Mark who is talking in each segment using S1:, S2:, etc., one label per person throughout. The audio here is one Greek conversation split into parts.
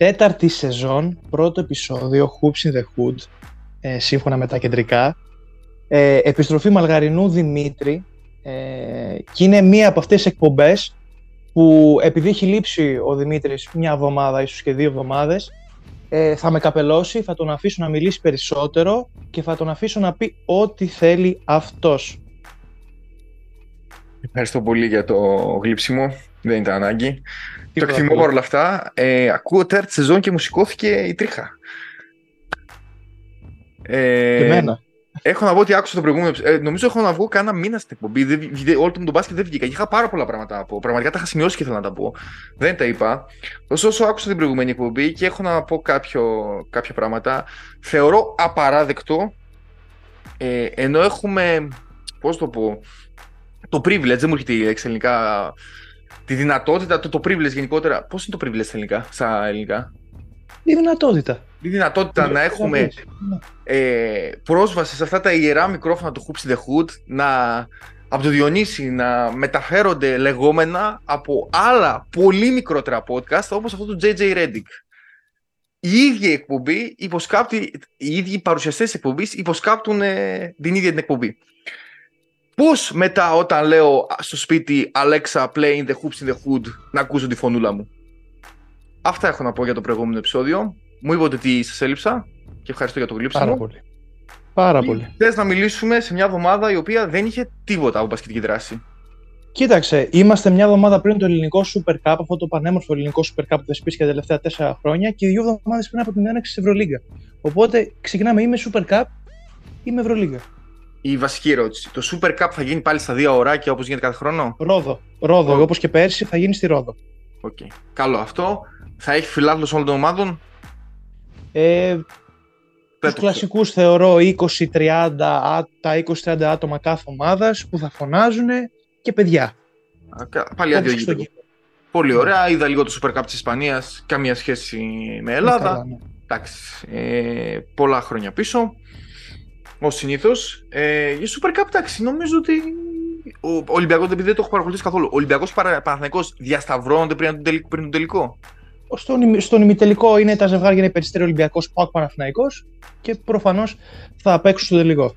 S1: Τέταρτη σεζόν, πρώτο επεισόδιο, Hoops in the Hood, ε, σύμφωνα με τα κεντρικά. Ε, επιστροφή Μαλγαρινού Δημήτρη ε, και είναι μία από αυτές τις εκπομπές που επειδή έχει λείψει ο Δημήτρης μια εβδομάδα, ίσως και δύο εβδομάδες, ε, θα με καπελώσει, θα τον αφήσω να μιλήσει περισσότερο και θα τον αφήσω να πει ό,τι θέλει αυτός.
S2: Ευχαριστώ πολύ για το γλύψιμο. Δεν ήταν ανάγκη. το εκτιμώ παρόλα αυτά. Ε, ακούω τέταρτη σεζόν και μου σηκώθηκε η τρίχα.
S1: Ε, και εμένα.
S2: Έχω να πω ότι άκουσα το προηγούμενο. Ε, νομίζω έχω να βγω κάνα μήνα στην εκπομπή. Δεν, όλο τον μπάσκετ δεν βγήκα. Είχα πάρα πολλά πράγματα να πω. Πραγματικά τα είχα σημειώσει και ήθελα να τα πω. Δεν τα είπα. Ωστόσο, άκουσα την προηγούμενη εκπομπή και έχω να πω κάποιο, κάποια πράγματα. Θεωρώ απαράδεκτο ε, ενώ έχουμε. Πώς το πω. Το privilege, δεν μου έρχεται η λέξη ελληνικά. Τη δυνατότητα, το, το privilege γενικότερα. Πώς είναι το privilege στα ελληνικά, στα ελληνικά;
S1: Η δυνατότητα.
S2: Η δυνατότητα να έχουμε ε, πρόσβαση σε αυτά τα ιερά μικρόφωνα του Hoops the Hood, να, από το Διονύση να μεταφέρονται λεγόμενα από άλλα πολύ μικρότερα podcast όπως αυτό του JJ Reddick. Η ίδια εκπομπή υποσκάπτει, οι ίδιοι παρουσιαστές της εκπομπής υποσκάπτουν ε, την ίδια την εκπομπή. Πώς μετά όταν λέω στο σπίτι Alexa play in the hoops in the hood να ακούσω τη φωνούλα μου. Αυτά έχω να πω για το προηγούμενο επεισόδιο. Μου είπατε ότι σας έλειψα και ευχαριστώ για το γλύψιμο.
S1: Πάρα πολύ. Πάρα πολύ.
S2: Θες να μιλήσουμε σε μια εβδομάδα η οποία δεν είχε τίποτα από μπασκετική δράση;
S1: Κοίταξε, είμαστε μια εβδομάδα πριν το ελληνικό Super Cup, αυτό το πανέμορφο ελληνικό Super Cup που θεσπίστηκε τα τελευταία τέσσερα χρόνια και δύο εβδομάδες πριν από την έναρξη της Ευρωλίγκα. Οπότε ξεκινάμε ή με Super Cup ή με Ευρωλίγκα.
S2: Η βασική ερώτηση. Το Super Cup θα γίνει πάλι στα δύο ωράκια όπως γίνεται κάθε χρόνο;
S1: Ρόδο. Ρόδο. Όπως και πέρσι θα γίνει στη Ρόδο.
S2: Okay. Καλό αυτό. Θα έχει φιλάθλος όλων των ομάδων;
S1: Ε, τους κλασικούς θεωρώ 20-30, τα 20-30 άτομα κάθε ομάδας που θα φωνάζουν και παιδιά.
S2: Πάλι άδειο γήπεδο. Πολύ ωραία. Είδα λίγο το Super Cup της Ισπανίας. Καμία σχέση με Ελλάδα. Ναι. Εντάξει. Ε, πολλά χρόνια πίσω. Ω συνήθως. Ε, για Super Cup, εντάξει, νομίζω ότι ο Ολυμπιακός, επειδή δεν το έχω παρακολουθήσει καθόλου, ο Ολυμπιακός Παναθανικό διασταυρώνονται πριν τον τελικό
S1: στον, στον ημιτελικό είναι τα ζευγάρια είναι περιστέρι Ολυμπιακός Πάκ Παναθυναϊκό και προφανώς θα παίξουν στο τελικό.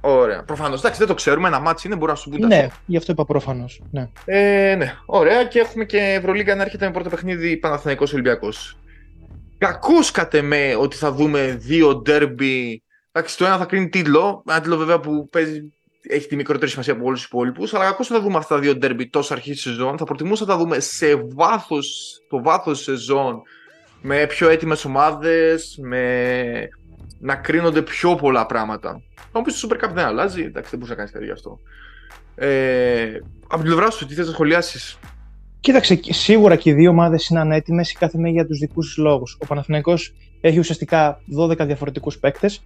S2: Ωραία. Προφανώς. Εντάξει, δεν το ξέρουμε. Ένα μάτσο είναι, μπορεί να σου πει.
S1: Ναι, γι' αυτό είπα προφανώς. Ναι.
S2: Ε, ναι. Ωραία. Και έχουμε και Ευρωλίγκα να έρχεται με πρώτο παιχνίδι Παναθυναϊκό Ολυμπιακό. Κακό κατ' εμέ ότι θα δούμε δύο ντέρμπι. Εντάξει, το ένα θα κρίνει τίτλο. Ένα τίτλο βέβαια που παίζει έχει τη μικρότερη σημασία από όλους τους υπόλοιπους. Αλλά κακώς θα δούμε αυτά τα δύο ντέρμπι τόσο αρχής σεζόν. Θα προτιμούσα να τα δούμε σε βάθος, το βάθος σεζόν με πιο έτοιμες ομάδες, με να κρίνονται πιο πολλά πράγματα. Θα μου πεις το Super Cup δεν αλλάζει, εντάξει, δεν μπορείς να κάνεις κάτι γι' αυτό. Ε, από την πλευρά σου, τι θες να σχολιάσεις;
S1: Κοίταξε, σίγουρα και οι δύο ομάδες είναι ανέτοιμες, η κάθε μία για τους δικούς τους λόγους. Ο Παναθηναϊκός έχει ουσιαστικά 12 διαφορετικούς παίκτες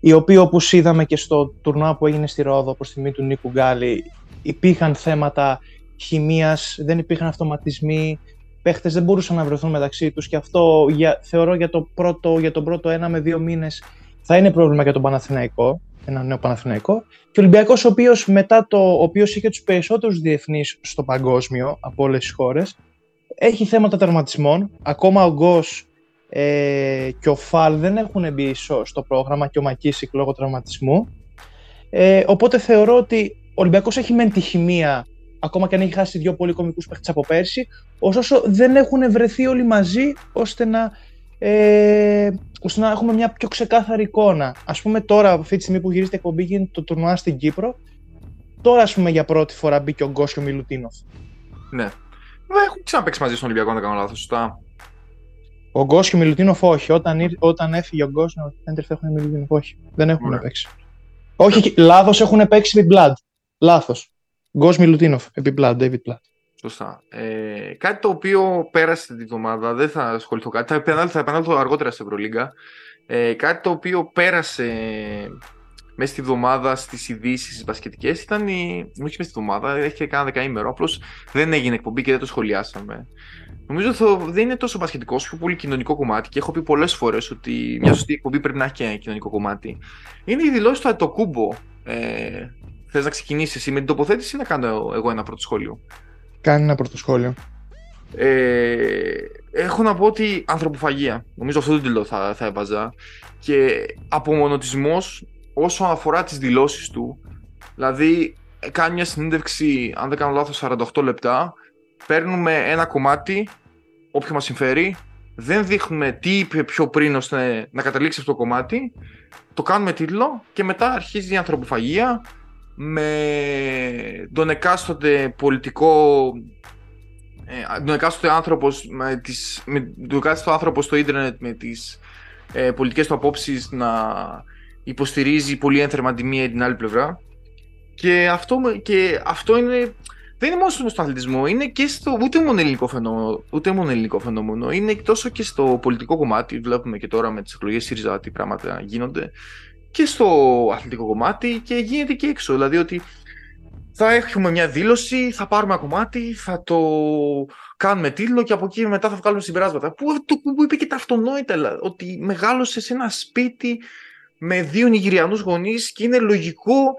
S1: οι οποίοι όπως είδαμε και στο τουρνουά που έγινε στη Ρόδο προς τιμή του Νίκου Γκάλη υπήρχαν θέματα χημίας, δεν υπήρχαν αυτοματισμοί, παίχτες δεν μπορούσαν να βρεθούν μεταξύ τους και αυτό για, θεωρώ για, το πρώτο, για τον πρώτο ένα με δύο μήνες θα είναι πρόβλημα για τον Παναθηναϊκό, ένα νέο Παναθηναϊκό. Και ο Ολυμπιακός ο οποίος μετά το, ο οποίος είχε τους περισσότερους διεθνείς στο παγκόσμιο από όλες τις χώρες έχει θέματα τερματισμών, ακόμα ο Γκος ε, και ο Φαλ δεν έχουν μπει στο πρόγραμμα και ο Μακίσικ λόγω τραυματισμού. Ε, οπότε θεωρώ ότι ο Ολυμπιακός έχει μεν τη χημεία, ακόμα και αν έχει χάσει δύο πολύ κομικούς παίχτες από πέρσι, ωστόσο δεν έχουν βρεθεί όλοι μαζί ώστε να, ε, ώστε να έχουμε μια πιο ξεκάθαρη εικόνα. Α πούμε, τώρα, αυτή τη στιγμή που γυρίζεται η εκπομπή, γίνεται το τουρνουά στην Κύπρο. Τώρα, ας πούμε, για πρώτη φορά μπήκε ο Γκόσιο Μιλουτίνοφ.
S2: Ναι. Δεν έχουν ξαναπέξει μαζί στον Ολυμπιακό, αν δεν κάνω λάθος. Σωστά.
S1: Ο Γκος και ο Μιλουτίνοφ όχι. Όταν, όταν έφυγε ο Γκος, ο Πέντερ θα έχουν Μιλουτίνοφ όχι. Δεν έχουν ναι. παίξει. Όχι, λάθος έχουν παίξει επί Blood. Λάθος. Γκος Μιλουτίνοφ επί Blood, David Blood.
S2: Σωστά. Ε, κάτι το οποίο πέρασε την εβδομάδα, δεν θα ασχοληθώ κάτι, θα επανέλθω, θα επανέλθω αργότερα στην Ευρωλίγκα. Ε, κάτι το οποίο πέρασε μέσα στη εβδομάδα στις ειδήσεις μπασκετικές ήταν η. Όχι μέσα στη εβδομάδα, έχει και κάνα δεκαήμερο. Απλώς δεν έγινε εκπομπή και δεν το σχολιάσαμε. Νομίζω ότι δεν είναι τόσο πασχετικό, όσο πολύ κοινωνικό κομμάτι. Και έχω πει πολλές φορές ότι μια σωστή εκπομπή πρέπει να έχει και ένα κοινωνικό κομμάτι. Είναι η δηλώση του Ατοκούμπο. Ε, Θες να ξεκινήσεις εσύ με την τοποθέτηση ή να κάνω εγώ ένα πρώτο σχόλιο;
S1: Κάνει ένα πρώτο σχόλιο.
S2: Ε, έχω να πω ότι ανθρωποφαγία. Νομίζω αυτό το τίτλο θα, θα έβαζα. Και απομονωτισμός όσον αφορά τις δηλώσεις του. Δηλαδή, κάνει μια συνέντευξη, αν δεν κάνω λάθος, 48 λεπτά. Παίρνουμε ένα κομμάτι, όποιο μας συμφέρει. Δεν δείχνουμε τι είπε πιο πριν ώστε να καταλήξει αυτό το κομμάτι. Το κάνουμε τίτλο και μετά αρχίζει η ανθρωποφαγία με τον εκάστοτε πολιτικό ε, τον εκάστοτε άνθρωπος με τις, με τον εκάστοτε άνθρωπο στο ίντερνετ με τις ε, πολιτικές του απόψεις να υποστηρίζει πολύ ένθερμα τη μία ή την άλλη πλευρά και αυτό, και αυτό είναι δεν είναι μόνο στον αθλητισμό, είναι και στο ούτε μόνο ελληνικό φαινόμενο, ούτε μόνο ελληνικό φαινόμενο, είναι τόσο και στο πολιτικό κομμάτι, βλέπουμε και τώρα με τις εκλογές ΣΥΡΙΖΑ τι πράγματα γίνονται, και στο αθλητικό κομμάτι και γίνεται και έξω. Δηλαδή ότι θα έχουμε μια δήλωση, θα πάρουμε ένα κομμάτι, θα το κάνουμε τίτλο και από εκεί μετά θα βγάλουμε συμπεράσματα. Που, που είπε και τα αυτονόητα, ότι μεγάλωσες σε ένα σπίτι με δύο Νιγηριανούς γονείς και είναι λογικό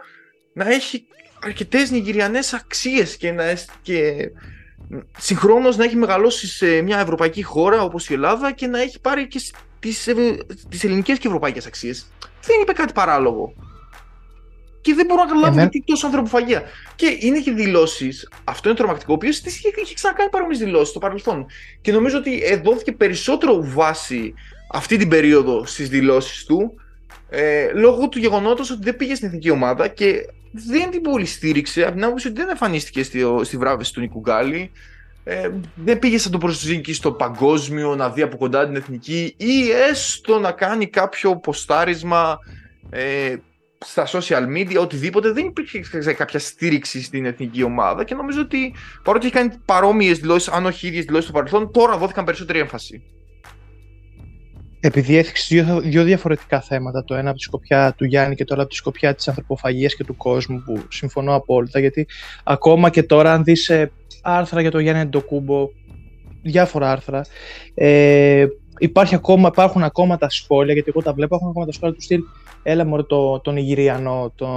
S2: να έχει αρκετές Νιγηριανές αξίες και, να, και συγχρόνως να έχει μεγαλώσει σε μια ευρωπαϊκή χώρα όπως η Ελλάδα και να έχει πάρει και τις, τις ελληνικές και ευρωπαϊκές αξίες δεν είπε κάτι παράλογο. Και δεν μπορώ να καταλάβω Εμέ... γιατί τόσο ανθρωποφαγία. Και είναι και δηλώσεις, αυτό είναι τρομακτικό, ο οποίος είχε ξανακάνει παρόμοιες δηλώσεις στο παρελθόν. Και νομίζω ότι δόθηκε περισσότερο βάση αυτή την περίοδο στις δηλώσεις του, ε, λόγω του γεγονότος ότι δεν πήγε στην εθνική ομάδα και δεν την πολύ στήριξε από την άποψη ότι δεν εμφανίστηκε στη, στη βράβευση του Νίκου Γκάλη. Ε, δεν πήγε σαν το προσδίκη στο παγκόσμιο να δει από κοντά την εθνική ή έστω να κάνει κάποιο ποστάρισμα ε, στα social media, οτιδήποτε. Δεν υπήρχε κάποια στήριξη στην εθνική ομάδα και νομίζω ότι παρότι έχει κάνει παρόμοιες δηλώσεις, αν όχι ίδιες δηλώσεις στο παρελθόν, τώρα δόθηκαν περισσότερη έμφαση.
S1: Επειδή έθιξε δύο, δύο διαφορετικά θέματα, το ένα από τη σκοπιά του Γιάννη και τώρα από τη σκοπιά της ανθρωποφαγίας και του κόσμου, που συμφωνώ απόλυτα, γιατί ακόμα και τώρα, αν δεις ε, άρθρα για το Γιάννη Ντοκούμπο, διάφορα άρθρα. Ε, υπάρχει ακόμα, υπάρχουν ακόμα τα σχόλια, γιατί εγώ τα βλέπω, έχουν ακόμα τα σχόλια του στυλ έλα μωρέ το, τον Ιγυριανό, το,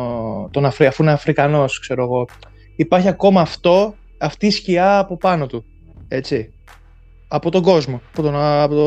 S1: τον Αφρι, αφού είναι Αφρικανός, ξέρω εγώ. Υπάρχει ακόμα αυτό, αυτή η σκιά από πάνω του, έτσι από τον κόσμο. Από τον, από το,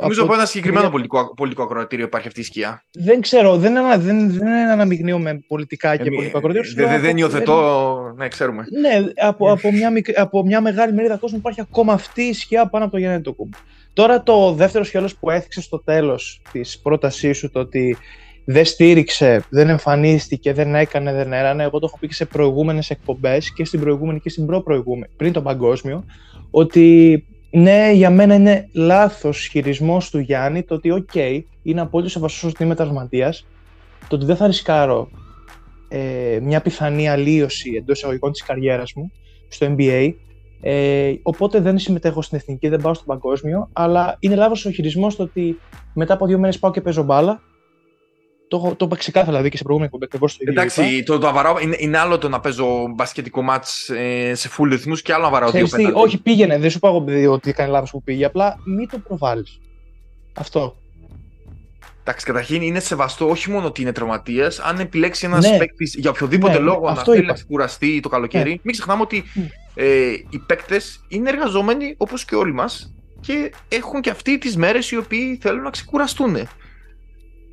S2: Νομίζω από, από ένα συγκεκριμένο πολιτικό, πολιτικό ακροατήριο υπάρχει αυτή η σκιά.
S1: Δεν ξέρω, δεν, ανα, δεν, δεν αναμειγνύω με πολιτικά και ε, πολιτικό ακροατήριο.
S2: Δεν, δεν, δεν υιοθετώ, ναι, ξέρουμε.
S1: Ναι, από, από, μια, από μια μεγάλη μερίδα κόσμου υπάρχει ακόμα αυτή η σκιά πάνω από το Γιάννη Τοκούμπ. Τώρα το δεύτερο σκέλος που έθιξε στο τέλος της πρότασής σου, το ότι δεν στήριξε, δεν εμφανίστηκε, δεν έκανε, δεν έρανε. Εγώ το έχω πει και σε προηγούμενες εκπομπές και στην προηγούμενη και στην προ-προηγούμενη, πριν τον παγκόσμιο, ότι ναι, για μένα είναι λάθος χειρισμός του Γιάννη το ότι, OK, είναι απόλυτος σεβαστό ότι είμαι τραυματίας. Το ότι δεν θα ρισκάρω ε, μια πιθανή αλλίωση εντός εισαγωγικών της καριέρας μου στο NBA. Ε, οπότε δεν συμμετέχω στην εθνική, δεν πάω στο παγκόσμιο. Αλλά είναι λάθος ο χειρισμός το ότι μετά από δύο μέρες πάω και παίζω μπάλα το, το είπα ξεκάθαρα δηλαδή και σε προηγούμενη εκπομπή ακριβώς το
S2: ίδιο. Εντάξει, το, το αβαράω είναι, είναι άλλο το να παίζω μπασκετικό μάτς ε, σε full ρυθμούς και άλλο να βαράω δύο
S1: πέντε. Όχι, πήγαινε. Δεν σου πω ότι έκανε λάθος που πήγε. Απλά μην το προβάλλεις. Αυτό.
S2: Εντάξει, καταρχήν είναι σεβαστό όχι μόνο ότι είναι τραυματίας, αν επιλέξει ένας ναι. παίκτης για οποιοδήποτε ναι, λόγο να θέλει να ξεκουραστεί το καλοκαίρι. Ναι. Μην ξεχνάμε ότι ε, οι παίκτες είναι εργαζόμενοι όπως και όλοι μας και έχουν και αυτοί τις μέρες οι οποίοι θέλουν να ξεκουραστούν.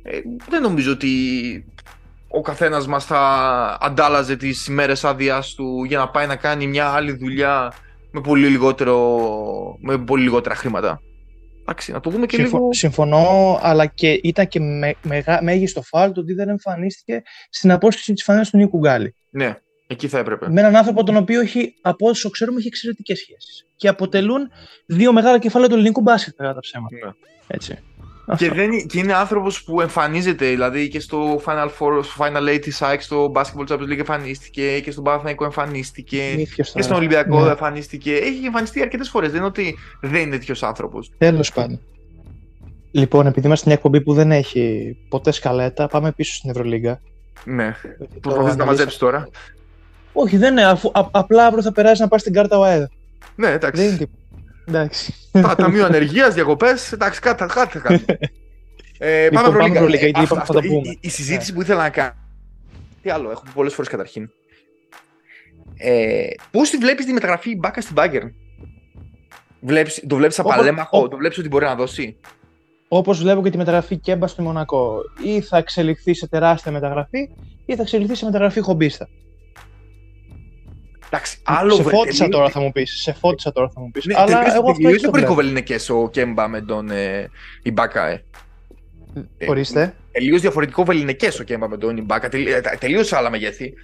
S2: Ε, δεν νομίζω ότι ο καθένας μας θα αντάλλαζε τις ημέρες άδειας του για να πάει να κάνει μια άλλη δουλειά με πολύ, λιγότερο, με πολύ λιγότερα χρήματα. Εντάξει, να το δούμε και λίγο.
S1: Συμφωνώ, αλλά και ήταν και με, μέγιστο φάλ το ότι δεν εμφανίστηκε στην απόσχεση της φανέλα του Νίκου Γκάλη.
S2: Ναι, εκεί θα έπρεπε.
S1: Με έναν άνθρωπο τον οποίο έχει, από όσο ξέρουμε, έχει εξαιρετικές σχέσεις. Και αποτελούν δύο μεγάλα κεφάλαια του ελληνικού μπάσκετ, κατά τα ψέματα. Ναι. Έτσι.
S2: Και, δεν, και είναι άνθρωπος που εμφανίζεται, δηλαδή και στο Final Four, στο Final Eight της ΑΕΚ, στο Basketball Champions League εμφανίστηκε και στον Παναθηναϊκό εμφανίστηκε και στον Ολυμπιακό ναι. εμφανίστηκε. Έχει εμφανιστεί αρκετές φορές. Δεν είναι ότι δεν είναι τέτοιος άνθρωπος.
S1: Τέλος πάντων. Λοιπόν, επειδή είμαστε μια εκπομπή που δεν έχει ποτέ σκαλέτα, πάμε πίσω στην Ευρωλίγκα.
S2: Ναι. Προσπαθείς να μαζέψεις τώρα.
S1: Όχι, δεν είναι. Αφού, α, απλά αύριο θα περάσει να πάει στην κάρτα ΟΑΕΔ.
S2: Ναι, εντάξει.
S1: Δεν είναι Εντάξει.
S2: Τα ταμείο ανεργίας, διακοπές, εντάξει, κάτι, κάτι θα κάνω. Ε, πάμε λοιπόν, πάμε η, η, συζήτηση που ήθελα να κάνω. Τι άλλο, έχουμε πολλές φορές καταρχήν. Ε, Πώς τη βλέπεις τη μεταγραφή Μπάκα στην Bayern, Βλέπεις, το βλέπεις απαλέμαχο, το βλέπεις ότι μπορεί να δώσει;
S1: Όπως βλέπω και τη μεταγραφή Κέμπα στο Μονακό. Ή θα εξελιχθεί σε τεράστια μεταγραφή, ή θα εξελιχθεί σε μεταγραφή χομπίστα.
S2: Εντάξει, άλλο
S1: σε φώτισα τώρα θα μου πεις. Σε φώτισα τώρα θα μου πεις.
S2: Ναι, Αλλά εγώ αυτό δεν μπορεί κοβελινεκέ ο Κέμπα με τον ε, Ιμπάκα, ε.
S1: Ορίστε.
S2: Τελείως διαφορετικό βεληνικέ ο Κέμπα με τον Ιμπάκα. Τελείως άλλα μεγέθη.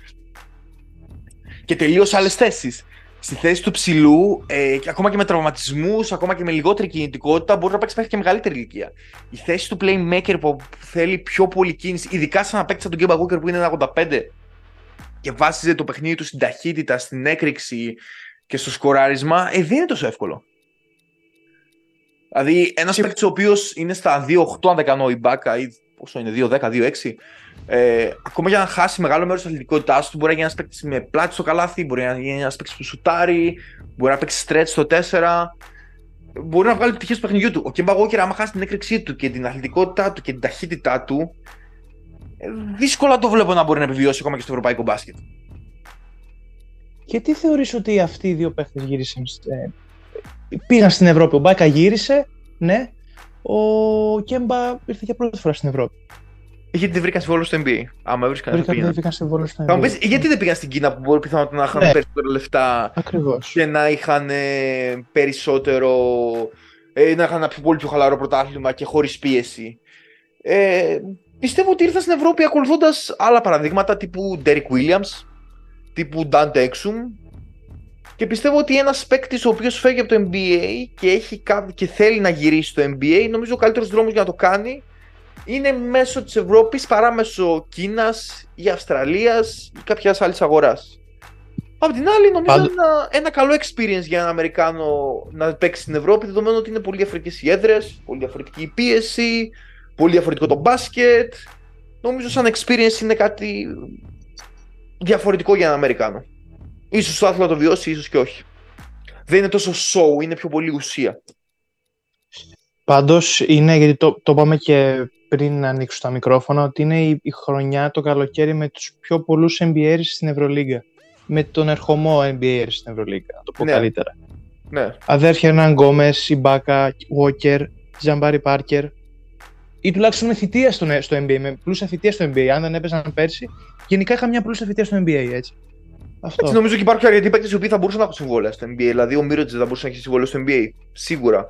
S2: Και τελείως άλλες θέσεις. Στη θέση του ψηλού, ε, ακόμα και με τραυματισμούς, ακόμα και με λιγότερη κινητικότητα, μπορεί να παίξει μέχρι και μεγαλύτερη ηλικία. Η θέση του playmaker που θέλει πιο πολύ κίνηση, ειδικά σαν να παίξει τον Κέμπα Walker που είναι ένα 85 και βάσιζε το παιχνίδι του στην ταχύτητα, στην έκρηξη και στο σκοράρισμα, ε, δεν είναι τόσο εύκολο. Δηλαδή, ένας και... παίκτης ο οποίος είναι στα 2-8, αν δεν κάνω η μπάκα, ή πόσο είναι, 2-10, 2-6, ε, ακόμα για να χάσει μεγάλο μέρος της αθλητικότητάς του, μπορεί να γίνει ένας παίκτης με πλάτη στο καλάθι, μπορεί να γίνει ένας παίκτης που σουτάρει, μπορεί να παίξει stretch στο 4. Μπορεί να βγάλει πτυχές του παιχνιδιού του. Ο Κέμπα Walker, άμα χάσει την έκρηξή του και την αθλητικότητά του και την ταχύτητά του, ε, δύσκολα το βλέπω να μπορεί να επιβιώσει ακόμα και στο ευρωπαϊκό μπάσκετ.
S1: Και τι θεωρείς ότι αυτοί οι δύο παίχτες γύρισαν, ε, πήγαν στην Ευρώπη; Ο Μπάκα γύρισε, ναι. Ο Κέμπα ήρθε για πρώτη φορά στην Ευρώπη.
S2: Γιατί δεν βρήκαν συμβόλαιο στο NBA. Άμα βρίσκαν
S1: Βρήκα, δεν βρήκαν συμβόλαιο στο NBA.
S2: Πεις, γιατί δεν πήγαν στην Κίνα που μπορεί πιθανότατα να είχαν ναι. περισσότερα λεφτά
S1: Ακριβώς.
S2: και να είχαν ε, περισσότερο. Ε, να είχαν ένα πιο, πολύ πιο χαλαρό πρωτάθλημα και χωρίς πίεση; Ε, πιστεύω ότι ήρθαν στην Ευρώπη ακολουθώντας άλλα παραδείγματα τύπου Derek Williams, τύπου Dante Exum, και πιστεύω ότι ένας παίκτης ο οποίος φεύγει από το NBA και, έχει και θέλει να γυρίσει στο NBA, νομίζω ο καλύτερος δρόμος για να το κάνει είναι μέσω της Ευρώπης παρά μέσω Κίνας ή Αυστραλίας ή κάποιας άλλης αγοράς. Απ' την άλλη, νομίζω Πάντω... ένα, ένα καλό experience για έναν Αμερικάνο να παίξει στην Ευρώπη, δεδομένου ότι είναι πολύ διαφορετικές οι έδρες, πολύ διαφορετική η πίεση, πολύ διαφορετικό το μπάσκετ. Νομίζω σαν experience είναι κάτι διαφορετικό για έναν Αμερικάνο. Ίσως το άθλημα το βιώσει, ίσως και όχι. Δεν είναι τόσο show, είναι πιο πολύ ουσία.
S1: Πάντως είναι, γιατί το, το είπαμε και πριν να ανοίξω τα μικρόφωνα, ότι είναι η, η χρονιά το καλοκαίρι με τους πιο πολλούς NBA στην Ευρωλίγκα. Με τον ερχομό NBA στην Ευρωλίγκα, να το πω
S2: ναι.
S1: καλύτερα.
S2: Ναι.
S1: Αδέρφια Ερνάν Γκόμες, Ιμπάκα, Walker, Τζαμπάρι Πάρκερ, ή τουλάχιστον με θητεία στο, στο NBA, με πλούσια θητεία στο NBA. Αν δεν έπαιζαν πέρσι, γενικά είχα μια πλούσια θητεία στο NBA, έτσι.
S2: Αυτό. Έτσι, νομίζω ότι υπάρχουν αρκετοί παίκτες οι οποίοι θα μπορούσαν να έχουν συμβόλαια στο NBA. Δηλαδή, ο Μίροτζ θα μπορούσε να έχει συμβόλαιο στο NBA. Σίγουρα.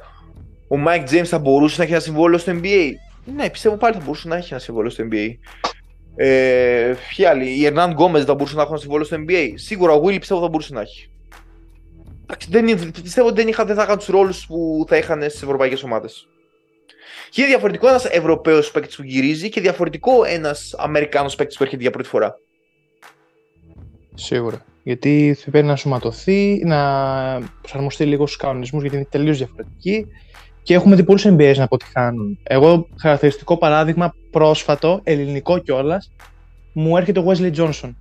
S2: Ο Mike James θα μπορούσε να έχει ένα συμβόλαιο στο NBA. Ναι, πιστεύω πάλι θα μπορούσε να έχει ένα συμβόλαιο στο NBA. Ε, ποιοι άλλοι, η Ερνάν Γκόμεζ θα μπορούσε να έχει ένα συμβόλαιο στο NBA. Σίγουρα ο Willy πιστεύω θα μπορούσε να έχει. Δεν, πιστεύω ότι δεν, είχα, δεν θα είχαν τους ρόλους που θα είχαν στις ευρωπαϊκές ομάδες. Και είναι διαφορετικό ένας Ευρωπαίος παίκτης που γυρίζει και διαφορετικό ένας Αμερικάνος παίκτης που έρχεται για πρώτη φορά.
S1: Σίγουρα. Γιατί θα πρέπει να σωματωθεί, να προσαρμοστεί λίγο στους κανονισμούς, γιατί είναι τελείως διαφορετική. Και έχουμε δει πολλούς NBA να αποτυχάνουν. Εγώ, χαρακτηριστικό παράδειγμα, πρόσφατο, ελληνικό κιόλας, μου έρχεται ο Wesley Johnson.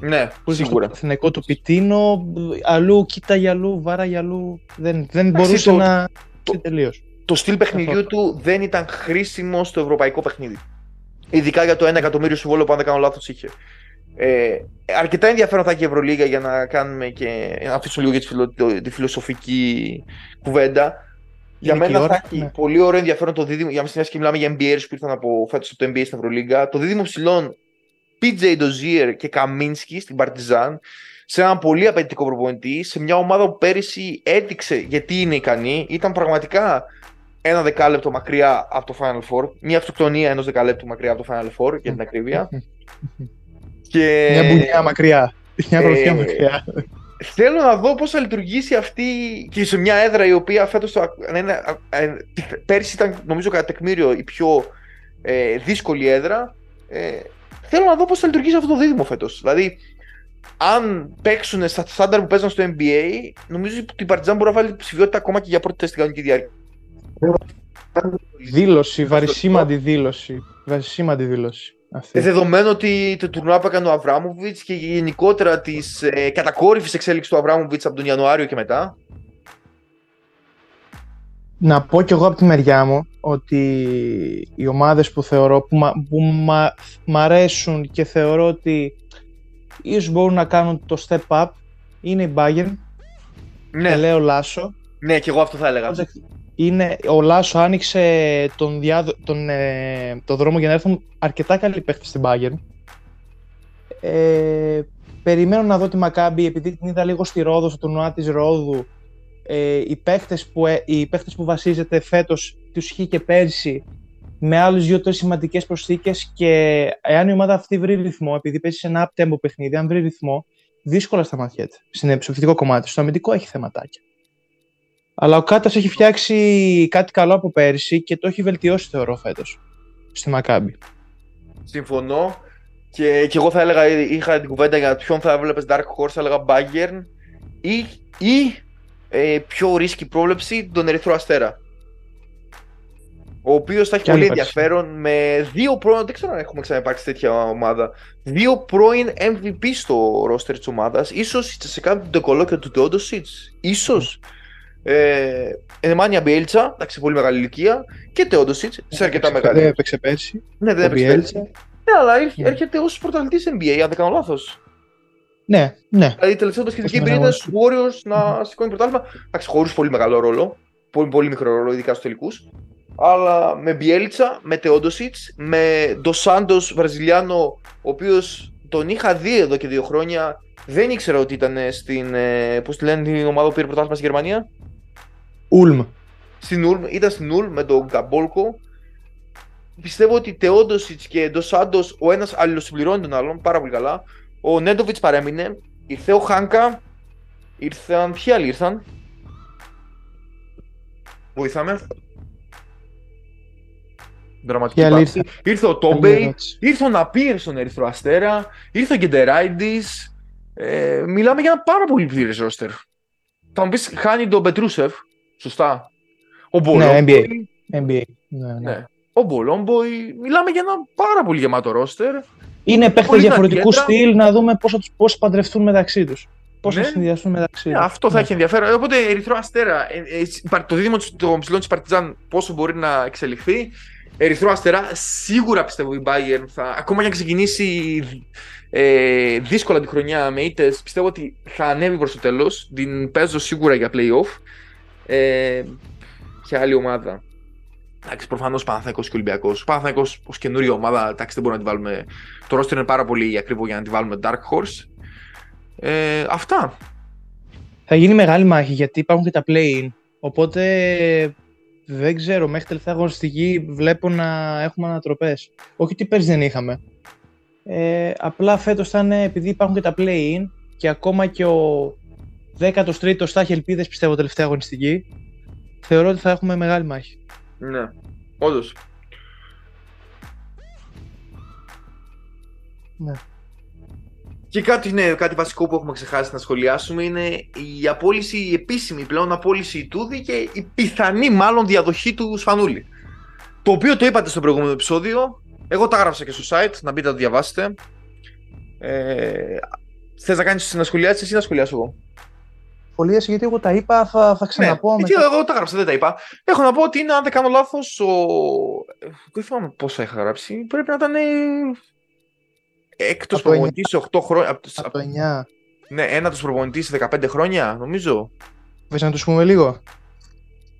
S2: Ναι, που σίγουρα.
S1: Στο εθνικό του πιτίνο, αλλού κοίτα για αλλού, βάρα για αλλού. Δεν, δεν μπορούσε το, να. Το, τελείως.
S2: Το στυλ παιχνιδιού του δεν ήταν χρήσιμο στο ευρωπαϊκό παιχνίδι. Ειδικά για το 1 εκατομμύριο συμβόλαιο που αν δεν κάνω λάθος είχε. Ε, αρκετά ενδιαφέρον θα έχει η Ευρωλίγα για να κάνουμε και να αφήσουμε λίγο για τη, τη φιλοσοφική κουβέντα. Για μένα ώρα, θα έχει ναι. πολύ ωραίο ενδιαφέρον το δίδυμο. Για μια και μιλάμε για NBA που ήρθαν από φέτος από το NBA στην Ευρωλίγα. Το δίδυμο ψηλών PJ Dozier και Καμίνσκι στην Παρτιζάν. Σε έναν πολύ απαιτητικό προπονητή. Σε μια ομάδα που πέρυσι έδειξε γιατί είναι ικανή. Ήταν πραγματικά ένα δεκάλεπτο μακριά από το Final Four. Μια αυτοκτονία ενός δεκαλέπτου μακριά από το Final Four για την ακρίβεια.
S1: Και... Μια μπουνιά μακριά. Μια γροθιά ε, μακριά.
S2: Θέλω να δω πώς θα λειτουργήσει αυτή και σε μια έδρα η οποία φέτος το, είναι, πέρσι ήταν νομίζω κατά τεκμήριο η πιο ε, δύσκολη έδρα. Ε, θέλω να δω πώς θα λειτουργήσει αυτό το δίδυμο φέτος. Δηλαδή, αν παίξουν στα στάνταρ που παίζουν στο NBA, νομίζω ότι η Παρτιζάν μπορεί να βάλει ψηφιότητα ακόμα και για πρώτη θέση στην κανονική διάρκεια.
S1: Δήλωση, βαρισίμαντη δήλωση. Βαρισίμαντη δήλωση.
S2: Αυτή. Δεδομένου ότι το τουρνουά που έκανε ο Αβράμοβιτς και γενικότερα τη ε, κατακόρυφη εξέλιξη του Αβράμοβιτς από τον Ιανουάριο και μετά.
S1: Να πω κι εγώ από τη μεριά μου ότι οι ομάδες που θεωρώ που, μα, που μα, μ' αρέσουν και θεωρώ ότι ίσως μπορούν να κάνουν το step up είναι η Bayern,
S2: ναι.
S1: Λέω Λάσο,
S2: Ναι, και εγώ αυτό θα έλεγα.
S1: Είναι, ο Λάσο άνοιξε τον, διάδο, τον, ε, τον δρόμο για να έρθουν αρκετά καλοί παίχτες στην Bayern. Ε, περιμένω να δω τη Μακάμπη, επειδή την είδα λίγο στη Ρόδο, στο τουρνουά της Ρόδου. Ε, οι, παίχτες που, ε, οι παίχτες που βασίζεται φέτος, τους είχε και πέρσι, με άλλους δύο-τρεις σημαντικές προσθήκες και εάν η ομάδα αυτή βρει ρυθμό, επειδή παίζει σε ένα up-tempo παιχνίδι, αν βρει ρυθμό, δύσκολα σταματιέται. Στην επισκεπτικό κομμάτι. Στο αμυντικό έχει θεματάκια. Αλλά ο Κάτας έχει φτιάξει κάτι καλό από πέρσι και το έχει βελτιώσει, θεωρώ, φέτος. Στη Μακάμπη.
S2: Συμφωνώ. Και, και εγώ θα έλεγα, είχα την κουβέντα για ποιον θα έβλεπες Dark Horse, θα έλεγα Bayern ή, ή ε, πιο ρίσκη πρόβλεψη τον Ερυθρό Αστέρα ο οποίος θα έχει πολύ ενδιαφέρον με δύο πρώην. Δεν ξέρω αν έχουμε ξαναυπάρξει τέτοια ομάδα. Δύο πρώην MVP στο ρόστερ της ομάδας. σω σε κάποιο το κολόκιο του Τεόντοσιτ. σω. Ε, Εμάνια Μπιέλτσα, εντάξει, πολύ μεγάλη ηλικία. Και Τεόντοσιτς, σε αρκετά μεγάλη.
S1: Δεν έπαιξε πέρσι.
S2: Ναι, δεν έπαιξε πέρσι. Ναι, αλλά ναι. έρχεται ως πρωταθλητής NBA, αν δεν κάνω λάθος.
S1: Ναι, ναι.
S2: Δηλαδή, τελευταία σχετική εμπειρία ήταν στου Warriors να σηκώνει πρωτάθλημα. Εντάξει, χωρίς πολύ μεγάλο ρόλο. Πολύ, πολύ μικρό ρόλο, ειδικά στους τελικούς αλλά με Μπιέλτσα, με Τεόντοσιτς, με Ντοσάντο Βραζιλιάνο, ο οποίος τον είχα δει εδώ και δύο χρόνια. Δεν ήξερα ότι ήταν στην. Ε, Πώς τη λένε την ομάδα που πήρε πρωτάθλημα στη Γερμανία.
S1: Ούλμ.
S2: Στην Ούλμ, ήταν στην Ούλμ με τον Γκαμπόλκο. Πιστεύω ότι Τεόντοσιτς και Ντοσάντο, ο ένας αλληλοσυμπληρώνει τον άλλον πάρα πολύ καλά. Ο Νέντοβιτς παρέμεινε. Ήρθε ο Χάνκα. Ήρθαν. Ποιοι άλλοι ήρθαν; Βοηθάμε. Δραματική πάση. Ήρθε ο Τόμπεϊ, ήρθε ο Ναπίρ στον Ερυθρό Αστέρα, ήρθε ο Γκεντεράιντι. Ε, μιλάμε για ένα πάρα πολύ πλήρες ρόστερ. Θα μου πεις, χάνει τον Πετρούσεφ. Σωστά. Ο Μπολόμποϊ.
S1: Ναι, NBA. NBA. Ναι, ναι. ναι.
S2: Ο Μπολόμποϊ. Μιλάμε για ένα πάρα πολύ γεμάτο ρόστερ.
S1: Είναι παίχτε διαφορετικού στυλ να δούμε πώς θα παντρευτούν μεταξύ τους. Πώ ναι. θα συνδυαστούν μεταξύ
S2: ναι, Αυτό θα ναι. έχει ενδιαφέρον. Οπότε Ερυθρό Αστέρα, ε, ε, το δίδυμο των ψηλών της Παρτιζάν, πόσο μπορεί να εξελιχθεί. Ερυθρό Αστερά, σίγουρα πιστεύω η Bayern θα. Ακόμα και αν ξεκινήσει ε, δύσκολα τη χρονιά με ήττε, πιστεύω ότι θα ανέβει προς το τέλος. Την παίζω σίγουρα για playoff. Ε, και άλλη ομάδα. Εντάξει, προφανώς Παναθαϊκό και Ολυμπιακός. Παναθαϊκό ως καινούργια ομάδα, εντάξει, δεν μπορούμε να τη βάλουμε. Το ρόστρο είναι πάρα πολύ ακριβό για να τη βάλουμε Dark Horse. Ε, αυτά.
S1: Θα γίνει μεγάλη μάχη γιατί υπάρχουν και τα play-in. Οπότε δεν ξέρω, μέχρι τελευταία αγωνιστική βλέπω να έχουμε ανατροπές. Όχι ότι πέρσι δεν είχαμε. Ε, απλά φέτος θα είναι, επειδή υπάρχουν και τα play-in και ακόμα και ο 13ο θα έχει ελπίδες πιστεύω τελευταία αγωνιστική, θεωρώ ότι θα έχουμε μεγάλη μάχη.
S2: Ναι, όντως.
S1: Ναι.
S2: Και κάτι, ναι, κάτι βασικό που έχουμε ξεχάσει να σχολιάσουμε είναι η απόλυση, η επίσημη πλέον απόλυση του Τούδη και η πιθανή μάλλον διαδοχή του Σφανούλη. Το οποίο το είπατε στο προηγούμενο επεισόδιο. Εγώ τα έγραψα και στο site, να μπείτε να το διαβάσετε. Ε, Θες να κάνεις να σχολιάσεις ή να σχολιάσω εγώ;
S1: Σχολίασε γιατί εγώ τα είπα, θα, θα ξαναπώ.
S2: Ναι, γιατί εγώ τα έγραψα, δεν τα είπα. Έχω να πω ότι είναι, αν δεν κάνω λάθος, ο. Δεν θυμάμαι πόσα είχα γράψει. Πρέπει να ήταν έκτος προπονητής σε 8 χρόνια. Από,
S1: από το 9.
S2: Ναι, ένα τους προπονητής σε 15 χρόνια, νομίζω.
S1: Θες να τους πούμε λίγο;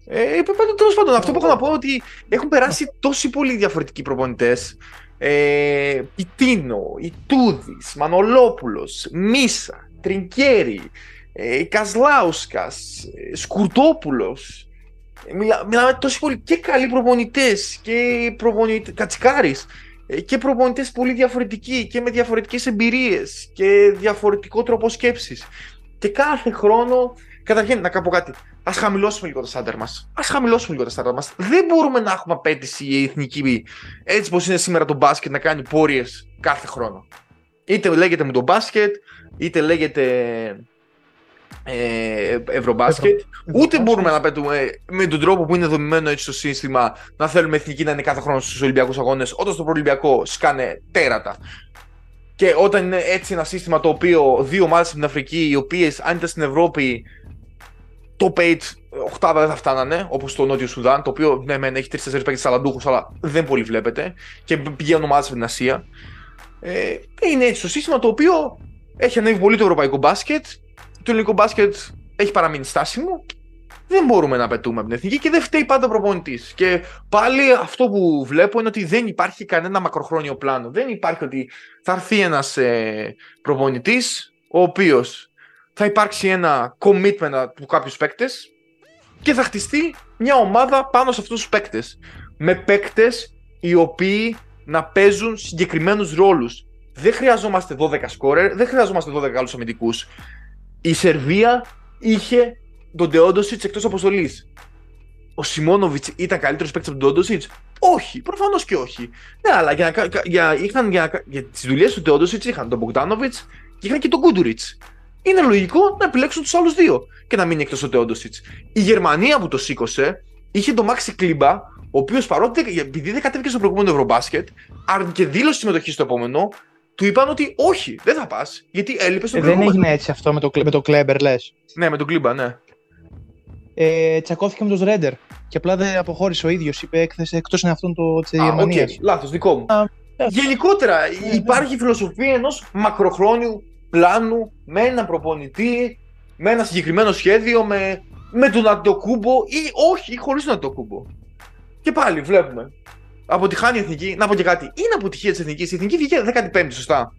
S2: Ε, τέλος πάντων, αυτό που έχω να πω ότι έχουν περάσει τόσοι πολύ διαφορετικοί προπονητές. Ε, Πιτίνο, Ιτούδης, Μανολόπουλος, Μίσα, Τρινκέρι, ε, Κασλάουσκας, ε, Σκουρτόπουλος. Ε, μιλά, μιλάμε τόσοι πολύ και καλοί προπονητές και προπονητέ. Κατσικάρη. Ε, και προπονητές πολύ διαφορετικοί και με διαφορετικές εμπειρίες και διαφορετικό τρόπο σκέψης. Και κάθε χρόνο, καταρχήν να κάνω κάτι. Α χαμηλώσουμε λίγο τα στάνταρ μας. Α χαμηλώσουμε λίγο τα στάνταρ μας. Δεν μπορούμε να έχουμε απέτηση η εθνική, έτσι όπω είναι σήμερα το μπάσκετ, να κάνει πόριε κάθε χρόνο. Είτε λέγεται με το μπάσκετ, είτε λέγεται ε, Ευρωμπάσκετ. Ούτε μπορούμε να πέτουμε με τον τρόπο που είναι δομημένο έτσι το σύστημα να θέλουμε εθνική να είναι κάθε χρόνο στους Ολυμπιακούς Αγώνες, όταν στο προολυμπιακό σκάνε τέρατα. Και όταν είναι έτσι ένα σύστημα το οποίο δύο ομάδες στην Αφρική, οι οποίες αν ήταν στην Ευρώπη, το page οχτάδα δεν θα φτάνανε, όπως το Νότιο Σουδάν, το οποίο ναι, μεν έχει τρει-τέσσερι παίκτες σαλαντούχου, αλλά δεν πολύ βλέπετε. Και πηγαίνουν ομάδες από την Ασία. Ε, είναι έτσι το σύστημα το οποίο έχει ανέβει πολύ το ευρωπαϊκό μπάσκετ το ελληνικό μπάσκετ έχει παραμείνει στάσιμο δεν μπορούμε να πετούμε από την εθνική και δεν φταίει πάντα ο προπονητής. Και πάλι αυτό που βλέπω είναι ότι δεν υπάρχει κανένα μακροχρόνιο πλάνο. Δεν υπάρχει ότι θα έρθει ένας ε, προπονητής, ο οποίος θα υπάρξει ένα commitment από κάποιους παίκτες και θα χτιστεί μια ομάδα πάνω σε αυτούς τους παίκτες. Με παίκτες οι οποίοι να παίζουν συγκεκριμένους ρόλους. Δεν χρειαζόμαστε 12 σκόρερ, δεν χρειαζόμαστε 12 άλλου αμυντικούς. Η Σερβία είχε τον Ντεόντοσιτ εκτός αποστολής. Ο Σιμόνοβιτς ήταν καλύτερος παίκτης από τον Ντεόντοσιτ. Όχι, προφανώς και όχι. Ναι, αλλά για, για, είχαν, για, για τις δουλειές του Ντεόντοσιτ είχαν τον Μπογκδάνοβιτς και είχαν και τον Κούντουριτς. Είναι λογικό να επιλέξουν τους άλλους δύο και να μείνει εκτός ο Ντεόντοσιτ. Η Γερμανία που το σήκωσε είχε τον Μάξι Κλίμπα, ο οποίος παρότι επειδή δεν κατέβηκε στο προηγούμενο Ευρωμπάσκετ, και δήλωσε συμμετοχής στο επόμενο, του είπαν ότι όχι, δεν θα πας, γιατί έλειπες στο
S1: ε, Δεν έγινε έτσι αυτό με το, με το Κλέμπερ, λες.
S2: Ναι, με τον Κλίμπα, ναι
S1: ε, τσακώθηκε με τον Ρέντερ. Και απλά δεν αποχώρησε ο ίδιος. Είπε έκθεση εκτός είναι αυτόν το της Γερμανίας.
S2: Okay. Λάθος, δικό μου. Α, Γενικότερα ε, υπάρχει φιλοσοφία ενός μακροχρόνιου πλάνου με έναν προπονητή, με ένα συγκεκριμένο σχέδιο, με, με τον Αντοκούμπο ή όχι, χωρίς τον Αντοκούμπο. Και πάλι βλέπουμε. Αποτυχάνει η εθνική. Να πω και κάτι. Είναι αποτυχία της εθνικής. Η εθνική βγήκε 15η, σωστά.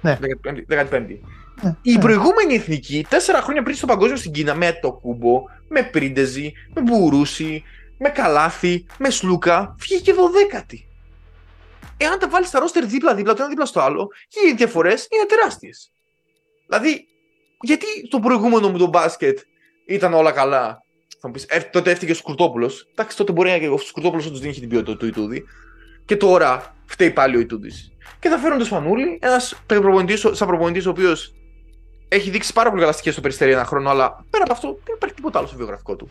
S1: Ναι.
S2: 15η. 15η. Ναι, η ναι. προηγούμενη εθνική, τέσσερα χρόνια πριν στο παγκόσμιο στην Κίνα, με το κούμπο, με πρίντεζι, με μπουρούσι, με καλάθι, με σλούκα, βγήκε δωδέκατη. Εάν τα βάλεις στα ρόστερ δίπλα-δίπλα, το ένα δίπλα στο άλλο, οι διαφορές είναι τεράστιες. Δηλαδή, γιατί το προηγούμενο μου το μπάσκετ ήταν όλα καλά; Θα μου πεις, ε, τότε έφυγε ο Σκουρτόπουλος. Εντάξει, τότε μπορεί να και ο Σκουρτόπουλος όντως δεν είχε την ποιότητα του Ιτούδη. Και τώρα φταίει πάλι ο Ιτούδης. Και θα φέρουν το Σπανούλη, ένας σαν προπονητής ο οποίος έχει δείξει πάρα πολύ καλά στοιχεία στο περιστέρι ένα χρόνο, αλλά πέρα από αυτό δεν υπάρχει τίποτα άλλο στο βιογραφικό του.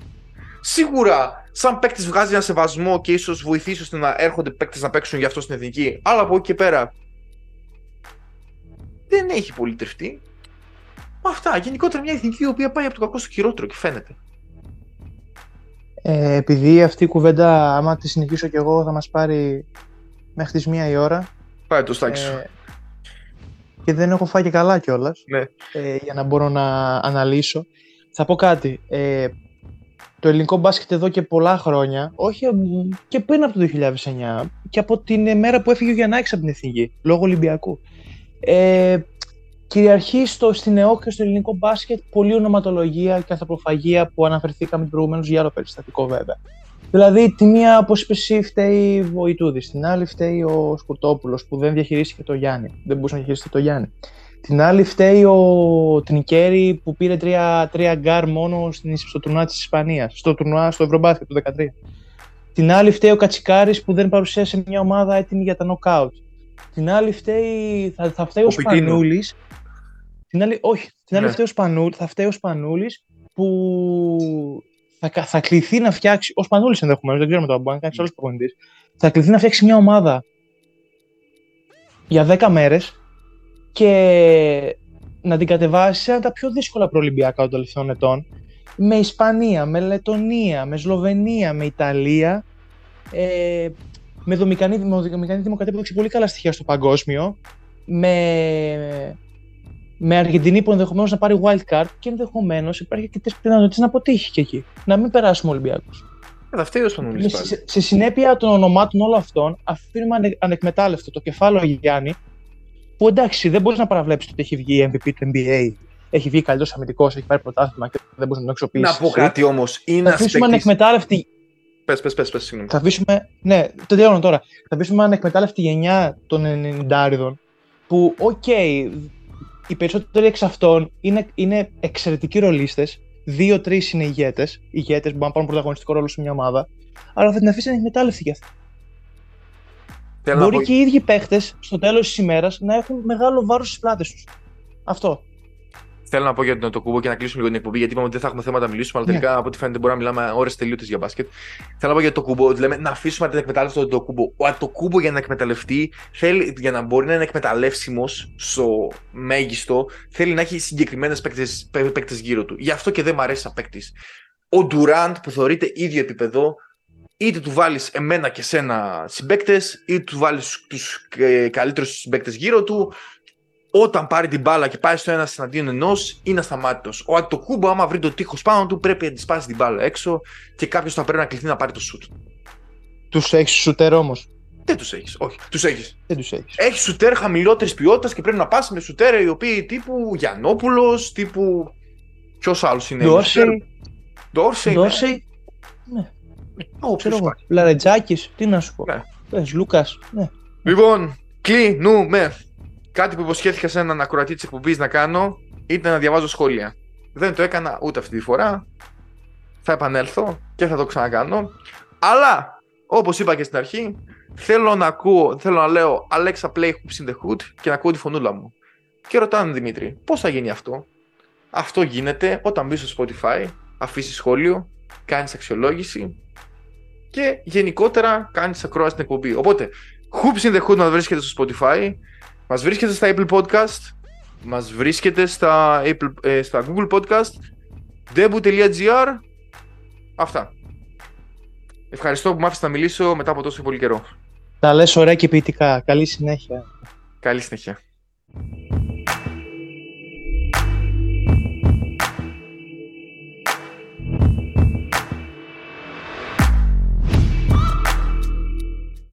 S2: Σίγουρα, σαν παίκτης βγάζει ένα σεβασμό και ίσως βοηθήσει ώστε να έρχονται παίκτες να παίξουν για αυτό στην εθνική, αλλά από εκεί και πέρα δεν έχει πολύ τρεφτεί. Αυτά. Γενικότερα μια εθνική η οποία πάει από το κακό στο χειρότερο και φαίνεται.
S1: Ε, επειδή αυτή η κουβέντα, άμα τη συνεχίσω κι εγώ, θα μας πάρει μέχρι τις μία η ώρα.
S2: Πάει το στάκι σου. Ε,
S1: και δεν έχω φάει και καλά κιόλας.
S2: Ναι.
S1: Ε, για να μπορώ να αναλύσω. Θα πω κάτι. Ε, το ελληνικό μπάσκετ εδώ και πολλά χρόνια, όχι και πριν από το 2009 και από την μέρα που έφυγε ο Γιαννάκης από την Εθνική, λόγω Ολυμπιακού. Ε, κυριαρχεί στο, στην ΕΟΚ και στο ελληνικό μπάσκετ πολλή ονοματολογία και ανθρωποφαγία που αναφερθήκαμε προηγουμένω για άλλο περιστατικό βέβαια. Δηλαδή, τη μία, όπως είπες εσύ, φταίει ο Ιτούδης. Την άλλη, φταίει ο Σκουρτόπουλος που δεν διαχειρίστηκε το Γιάννη. Δεν μπορούσε να διαχειριστεί το Γιάννη. Την άλλη, φταίει ο Τρινκιέρι που πήρε τρία, τρία γκαρντ μόνο στο τουρνουά της Ισπανίας. Στο τουρνουά στο Ευρωμπάσκετ του 2013. Την άλλη, φταίει ο Κατσικάρης που δεν παρουσίασε μια ομάδα έτοιμη για τα νοκάουτ. Την άλλη, φταίει, θα, θα φταίει ο, ο Σπανούλης. Την άλλη, όχι. Την άλλη, ναι. φταίει ο Σπανούλης, θα φταίει ο Σπανούλης που θα, θα κληθεί να φτιάξει, ω Πανούλη ενδεχομένως, δεν ξέρουμε το μπορεί να κάνει άλλος προπονητής, θα κληθεί να φτιάξει μια ομάδα για 10 μέρες και να την κατεβάσει σε ένα τα πιο δύσκολα προολυμπιακά των τελευταίων ετών με Ισπανία, με Λετωνία, με Σλοβενία, με Ιταλία, ε, με Δομικανή, Δομικανή Δημοκρατία που έχει πολύ καλά στοιχεία στο παγκόσμιο, με με Αργεντινή που ενδεχομένως να πάρει wild card και ενδεχομένως υπάρχει και τις πιθανότητες να αποτύχει και εκεί. Να μην περάσουμε Ολυμπιακούς.
S2: Θα φταίει ο
S1: σε, σε συνέπεια των ονομάτων όλων αυτών, αφήνουμε ανε, ανεκμετάλλευτο το κεφάλαιο Γιάννη, που εντάξει, δεν μπορείς να παραβλέψεις ότι έχει βγει MVP του NBA, έχει βγει καλύτερο αμυντικός, έχει πάρει πρωτάθλημα και δεν μπορείς να το αξιοποιήσεις.
S2: Να πω κάτι όμως. Είναι
S1: θα αφήσουμε ανεκμετάλλευτη.
S2: Πες, πες, πες, συγγνώμη.
S1: Θα αφήσουμε. Ναι, το διάλογο τώρα. Θα αφήσουμε ανεκμετάλλευτη γενιά των 90 που, οκ, okay, οι περισσότεροι εξ αυτών είναι, είναι εξαιρετικοί ρολίστες. Δύο-τρεις είναι ηγέτες, ηγέτες που μπορούν να πάρουν πρωταγωνιστικό ρόλο σε μια ομάδα, αλλά θα την αφήσει να εκμετάλλευτη κι αυτή. Μπορεί και οι ίδιοι παίχτες στο τέλος της ημέρας να έχουν μεγάλο βάρος στις πλάτες τους. Αυτό.
S2: Θέλω να πω για τον Κουμπό και να κλείσουμε λίγο την εκπομπή, γιατί είπαμε ότι δεν θα έχουμε θέματα να μιλήσουμε, αλλά ναι. τελικά από ό,τι φαίνεται μπορούμε να μιλάμε ώρες τελείωτες για μπάσκετ. Θέλω να πω για το Κουμπό, ότι λέμε να αφήσουμε την εκμετάλλευση του Κουμπό. Ο Κουμπό για να εκμεταλλευτεί, θέλει, για να μπορεί να είναι εκμεταλλεύσιμος στο μέγιστο, θέλει να έχει συγκεκριμένες παίκτες γύρω του. Γι' αυτό και δεν μου αρέσει σαν παίκτης. Ο Ντουράντ που θεωρείται ίδιο επίπεδο, είτε του βάλεις εμένα και σένα συμπαίκτες, είτε του βάλεις τους ε, καλύτερους συμπαίκτες γύρω του, όταν πάρει την μπάλα και πάει στο ένα εναντίον ενός, είναι ασταμάτητος. Ο Αντοκούμπο, άμα βρει το τείχος πάνω του, πρέπει να της σπάσει την μπάλα έξω και κάποιος θα πρέπει να κληθεί να πάρει το σουτ.
S1: Τους έχεις σουτέρ όμως;
S2: Δεν τους έχεις. Όχι, τους έχεις.
S1: Δεν τους έχεις.
S2: Έχεις σουτέρ χαμηλότερης ποιότητας και πρέπει να πας με σουτέρ οι οποίοι τύπου Γιαννόπουλος, τύπου. Ποιος άλλος είναι.
S1: Ντόρσεϊ.
S2: Ντόρσεϊ.
S1: Ντόρσεϊ. Ναι.
S2: Όποιος
S1: Ξέρω εγώ.
S2: υπάρχει.
S1: Λαρετζάκης, τι να σου πω.
S2: Ναι.
S1: Πες, Λούκας. Ναι.
S2: Λοιπόν, κλείνουμε. Κάτι που υποσχέθηκα σε έναν ακροατή της εκπομπής να κάνω ήταν να διαβάζω σχόλια. Δεν το έκανα ούτε αυτή τη φορά. Θα επανέλθω και θα το ξανακάνω. Αλλά, όπως είπα και στην αρχή, θέλω να ακούω, θέλω να λέω Alexa play hoops in the hood και να ακούω τη φωνούλα μου. Και ρωτάνε Δημήτρη, πώς θα γίνει αυτό; Αυτό γίνεται όταν μπει στο Spotify, αφήσεις σχόλιο, κάνεις αξιολόγηση και γενικότερα κάνεις ακρόαση στην εκπομπή. Οπότε, Hoops in the Hood μας βρίσκεται στο Spotify, μας βρίσκεται στα Apple Podcast, μας βρίσκεται στα, Apple, ε, στα Google Podcast, debu.gr, αυτά. Ευχαριστώ που μ' άφησες να μιλήσω μετά από τόσο πολύ καιρό.
S1: Τα λες ωραία και ποιητικά. Καλή συνέχεια.
S2: Καλή συνέχεια.